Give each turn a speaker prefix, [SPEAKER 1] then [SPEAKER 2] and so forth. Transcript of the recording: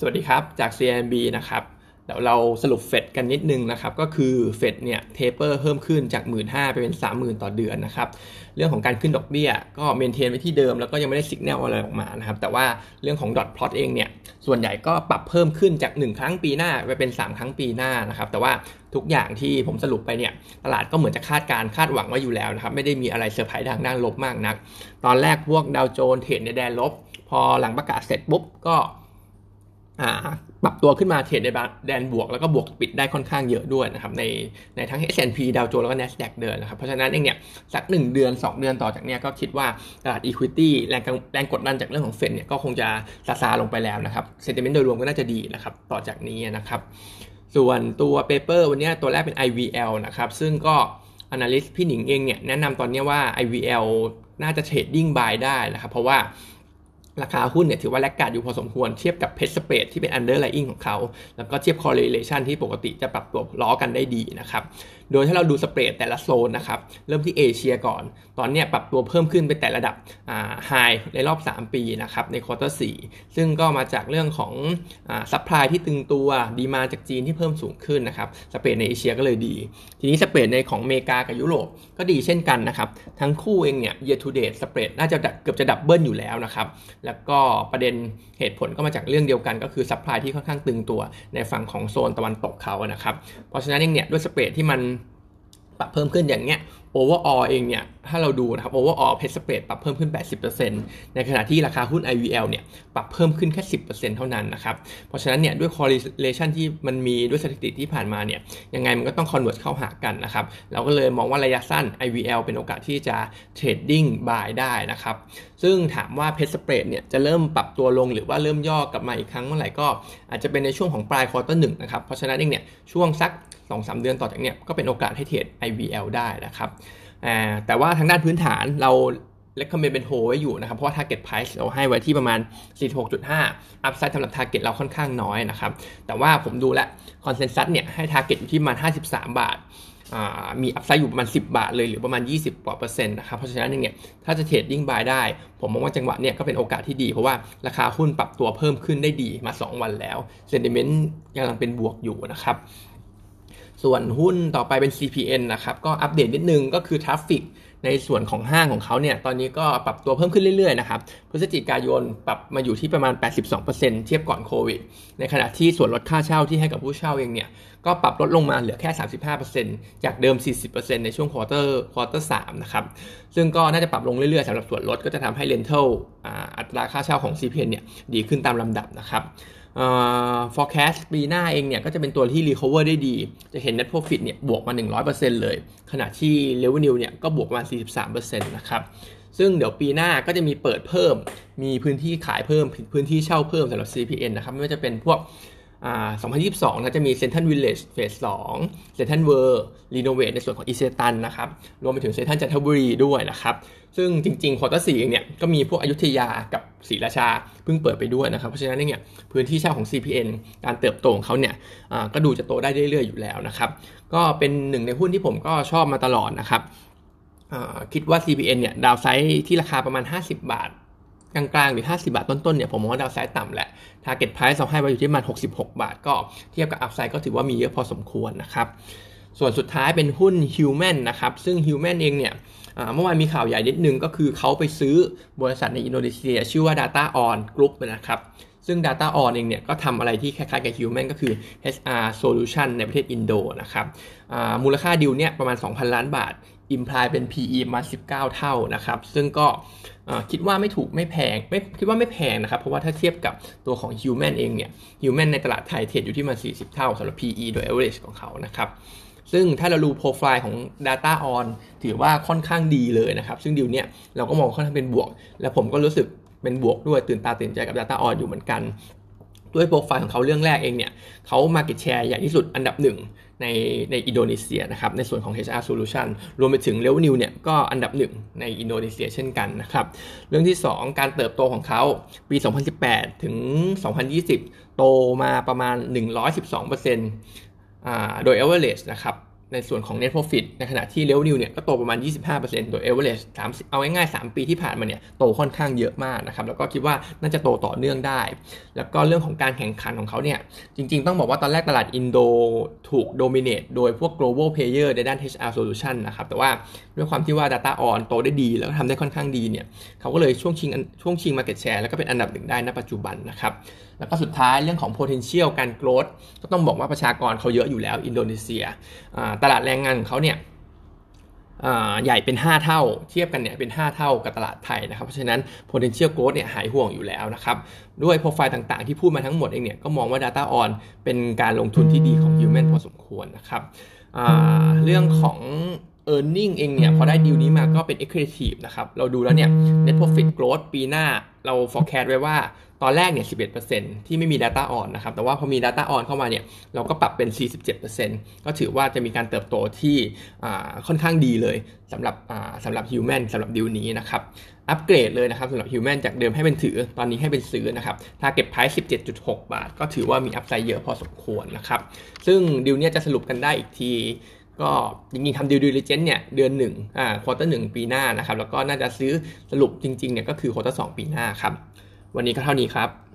[SPEAKER 1] สวัสดีครับ จาก CMB นะครับเดี๋ยวเราสรุปเฟดกันนิดนึงนะครับ ก็คือเฟดเนี่ย taper เพิ่มขึ้นจาก 1 5ื่นไปเป็น 30,000 ต่อเดือนนะครับ เรื่องของการขึ้นดอกเบี้ย ก็ maintain ไว้ที่เดิมแล้วก็ยังไม่ได้สัญญาณอะไรออกมานะครับ แต่ว่าเรื่องของ dot plot เองเนี่ยส่วนใหญ่ก็ปรับเพิ่มขึ้นจาก 1 ครั้งปีหน้าไปเป็น 3 ครั้งปีหน้านะครับ แต่ว่าทุกอย่างที่ผมสรุปไปเนี่ยตลาดก็เหมือนจะคาดการคาดหวังไว้อยู่แล้วนะครับไม่ได้มีอะไรเซอร์ไพรส์ทางด้านลบมากนัก ตอนแรกพวกดาวโจนส์ trade ในแดนลบ พอหลังประกาศเสร็จปุ๊บก็ ปรับตัวขึ้นมา trade ในแดนบวก แล้วก็บวกปิดได้ค่อนข้างเยอะด้วยนะครับในในทั้ง S&P ดาวโจนส์แล้วก็ NASDAQ เดินนะครับเพราะฉะนั้นเองเนี่ยสัก 1 เดือน 2 เดือนต่อจากเนี้ยก็คิดว่าตลาด Equity แรงแรงกดดันจากเรื่องของเฟดเนี่ยก็คงจะซาซาลงไปแล้วนะครับ sentiment โดยรวมก็น่าจะดีนะครับต่อจากนี้นะครับส่วนตัว paper วันนี้ตัวแรกเป็น IVL นะครับซึ่งก็ Analyst พี่หนิงเองเนี่ยแนะนำตอนนี้ว่า IVL น่าจะ trading buy ได้นะครับเพราะว่า ราคาหุ้นเนี่ยถือว่า laggard อยู่พอสมควรเทียบกับเพ s สเปดที่เป็น underlying ของเขา แล้วก็เทียบ correlation ที่ปกติจะปรับตัวล้อกันได้ดีนะครับโดยถ้าเราดู spread แต่ละโซนนะครับ เริ่มที่เอเชียก่อน ตอนนี้ปรับตัวเพิ่มขึ้นไปแต่ระดับ high ในรอบ 3 ปีนะครับใน quarter 4ซึ่งก็มาจากเรื่องของ supply ที่ตึงตัวdemand จากจีนที่เพิ่มสูงขึ้นนะครับ spread ในเอเชียก็เลยดี ทีนี้ spread ในของอเมริกากับยุโรปก็ดีเช่นกันนะครับ ทั้งคู่เองเนี่ย year to date spread น่าจะเกือบจะ double อยู่แล้วนะครับแล้วก็ประเด็นเหตุผลก็มาจากเรื่องเดียวกันก็คือ supply ที่ค่อนข้างตึงตัวในฝั่งของโซนตะวันตกเขานะครับเพราะฉะนั้นเองเนี่ยด้วย spread ที่มัน ปรับเพิ่มขึ้นอย่างเงี้ย overall เองเนี่ย ถ้าเราดูนะครับ overall PET spread ปรับเพิ่มขึ้น 80%ในขณะที่ราคาหุ้น IVL เนี่ย ปรับเพิ่มขึ้นแค่ 10%เท่านั้นนะครับ เพราะฉะนั้นเนี่ย ด้วย correlation ที่มันมีด้วยสถิติที่ผ่านมาเนี่ย ยังไงมันก็ต้อง convert เข้าหากันนะครับ เราก็เลยมองว่าระยะสั้น IVL เป็นโอกาสที่จะ trading buy ได้นะครับ ซึ่งถามว่าเพสเปดเนี่ย จะเริ่มปรับตัวลงหรือว่าเริ่มย่อกลับมาอีกครั้งเมื่อไหร่ก็อาจจะเป็นในช่วงของปลายควอเตอร์หนึ่งนะครับ เพราะฉะนั้นเองเนี่ยช่วงสัก2-3 เดือนต่อจากเนี้ยก็เป็นโอกาสให้เทรด IVL ได้นะครับ แต่ว่าทางด้านพื้นฐานเราเล c คอมเมนเป็นโฮไว้อยู่นะครับ เพราะว่า target price เราให้ไว้ที่ประมาณ 46.5 upside สำหรับ target เราค่อนข้างน้อยนะครับ แต่ว่าผมดูแล้ว consensus เนี่ยให้ target อยู่ที่ประมาณ 53 บาทมี upside อยู่ประมาณ 10 บาทเลย หรือประมาณ 20กว่าเปอร์เซ็นต์นะครับ เพราะฉะนั้นเนี่ยถ้าจะ trading buy ได้ ผมมองว่าจังหวะเนี่ยก็เป็นโอกาสที่ดี เพราะว่าราคาหุ้นปรับตัวเพิ่มขึ้นได้ดีมา 2 วันแล้ว sentiment กำลังเป็นบวกอยู่นะครับ ส่วนหุ้นต่อไปเป็น CPN นะครับก็อัปเดตนิดนึงก็คือ trafficในส่วนของห้างของเขาเนี่ยตอนนี้ก็ปรับตัวเพิ่มขึ้นเรื่อยๆนะครับพฤศจิกายนปรับมาอยู่ที่ประมาณ 82%เทียบก่อนโควิด ในขณะที่ส่วนลดค่าเช่าที่ให้กับผู้เช่าเองเนี่ยก็ปรับลดลงมาเหลือแค่ 35%จากเดิม 40%ในช่วง quarter quarter 3นะครับซึ่งก็น่าจะปรับลงเรื่อยๆสำหรับส่วนลดก็จะทำให้ rental อัตราค่าเช่าของ CPN เนี่ยดีขึ้นตามลำดับนะครับ forecast ปีหน้าเองเนี่ยก็จะเป็นตัวที่ recover ได้ดี จะเห็น net profit เนี่ยบวกมา 100%เลย ขณะที่ revenue เนี่ยก็บวกมา 43%นะครับ ซึ่งเดี๋ยวปีหน้าก็จะมีเปิดเพิ่ม มีพื้นที่ขายเพิ่ม พื้นที่เช่าเพิ่มสำหรับ CPN นะครับ ไม่ว่าจะเป็นพวก 2022 นะจะมี Central Village phase 2 CentralWorld renovate ในส่วนของอีเซตันนะครับ รวมไปถึงเซนทันจันทบุรีด้วยนะครับ ซึ่งจริงๆ quarter สี่เนี่ยก็มีพวกอยุธยากับศรีราชาเพิ่งเปิดไปด้วยนะครับ เพราะฉะนั้นเนี่ยพื้นที่เช่าของ CPN การเติบโตของเขาเนี่ยก็ดูจะโตได้เรื่อยๆอยู่แล้วนะครับ ก็เป็นหนึ่งในหุ้นที่ผมก็ชอบมาตลอดนะครับคิดว่า CPN เนี่ยดาวไซด์ที่ราคาประมาณ 50 บาท กลางๆ หรือ 50 บาทต้นๆเนี่ยผมมองว่าดาวไซด์ต่ำแหละ Target Price เราให้ไว้อยู่ที่ประมาณ 66 บาท ก็เทียบกับอัพไซด์ก็ถือว่ามีเยอะพอสมควรนะครับส่วนสุดท้ายเป็นหุ้น Human นะครับ ซึ่ง Human เองเนี่ยเมื่อวานมีข่าวใหญ่นิดนึงก็คือเขาไปซื้อบริษัทในอินโดนีเซีย ชื่อว่า Data On Group นะครับ ซึ่ง Data On เองเนี่ยก็ทำอะไรที่คล้ายๆกับ Human ก็คือ HR Solution ในประเทศอินโดนะครับมูลค่าดิวเนี่ยประมาณ 2,000 ล้านบาทอิมพลายเป็น PE มา 19 เท่านะครับ ซึ่งก็คิดว่าไม่ถูกไม่แพงไม่คิดว่าไม่แพงนะครับ เพราะว่าถ้าเทียบกับตัวของ Human เองเนี่ย Human ในตลาดไทยเทรดอยู่ที่มา 40 เท่าสำหรับ PE โดย average ของเขานะครับซึ่งถ้าเราดูโปรไฟล์ของ Data On ถือว่าค่อนข้างดีเลยนะครับ ซึ่งดีลเนี้ยเราก็มองค่อนข้างเป็นบวก และผมก็รู้สึก เป็นบวกด้วยตื่นตาตื่นใจกับ Data On อยู่เหมือนกัน ด้วยโปรไฟล์ของเขาเรื่องแรกเองเนี่ยเขา market share ใหญ่ที่สุดอันดับหนึ่งในในอินโดนีเซียนะครับในส่วนของ HR Solution รวมไปถึง Revenue เนี่ยก็อันดับหนึ่งในอินโดนีเซียเช่นกันนะครับเรื่องที่ 2 การเติบโตของเขาปี 2018 ถึง 2020 โตมาประมาณ 112%อ่าโดย average นะครับ ในส่วนของ net profit ในขณะที่ revenue เนี่ยก็โตประมาณ 25%โดย average 3เอาง่ายๆ 3 ปีที่ผ่านมาเนี่ยโตค่อนข้างเยอะมากนะครับ แล้วก็คิดว่าน่าจะโตต่อเนื่องได้ แล้วก็เรื่องของการแข่งขันของเขาเนี่ยจริงๆ ต้องบอกว่าตอนแรกตลาดอินโดถูก dominate โดยพวก global player ในด้าน HR solution นะครับ แต่ว่าด้วยความที่ว่า data on โตได้ดีแล้วก็ทำได้ค่อนข้างดีเนี่ยเขาก็เลยช่วงชิงช่วงชิง market share แล้วก็เป็นอันดับหนึ่งได้ณปัจจุบันนะครับแล้วก็สุดท้ายเรื่องของ potential การ growth ก็ต้องบอกว่าประชากรเขาเยอะอยู่แล้วอินโดนีเซียตลาดแรงงานของเขาเนี่ยใหญ่เป็น 5 เท่า เทียบกันเนี่ยเป็น 5 เท่ากับตลาดไทยนะครับ เพราะฉะนั้น potential growth เนี่ยหายห่วงอยู่แล้วนะครับ ด้วยโปรไฟล์ต่างๆ ที่พูดมาทั้งหมดเองเนี่ยก็มองว่า Data On เป็นการลงทุนที่ดีของ Human พอสมควรนะครับเรื่องของ e a r n i n g เองเนี่ยพอได้ดีลนี้มาก็เป็น accretive นะครับ เราดูแล้วเนี่ย net profit growth ปีหน้า เรา forecast ไว้ว่าตอนแรกเนี่ย 11%ที่ไม่มี Data On นะครับ แต่ว่าพอมี Data On เข้ามาเนี่ย เราก็ปรับเป็น 47%ก็ถือว่าจะมีการเติบโตที่ค่อนข้างดีเลยสำหรับสำหรับ Human สำหรับดีลนี้นะครับ อัปเกรดเลยนะครับสำหรับ Human จากเดิมให้เป็นถือ ตอนนี้ให้เป็นซื้อนะครับ ถ้าเก็บ price 17.6 บาท ก็ถือว่ามีอัพไซด์เยอะพอสมควรนะครับ ซึ่งดีลนี้จะสรุปกันได้อีกที ก็จริงๆทำ due diligence เนี่ยเดือนหนึ่งอ่า quarter หนึ่งปีหน้านะครับ แล้วก็น่าจะซื้อสรุปจริงๆเนี่ยก็คือ quarter สองปีหน้าครับ วันนี้ก็เท่านี้ครับ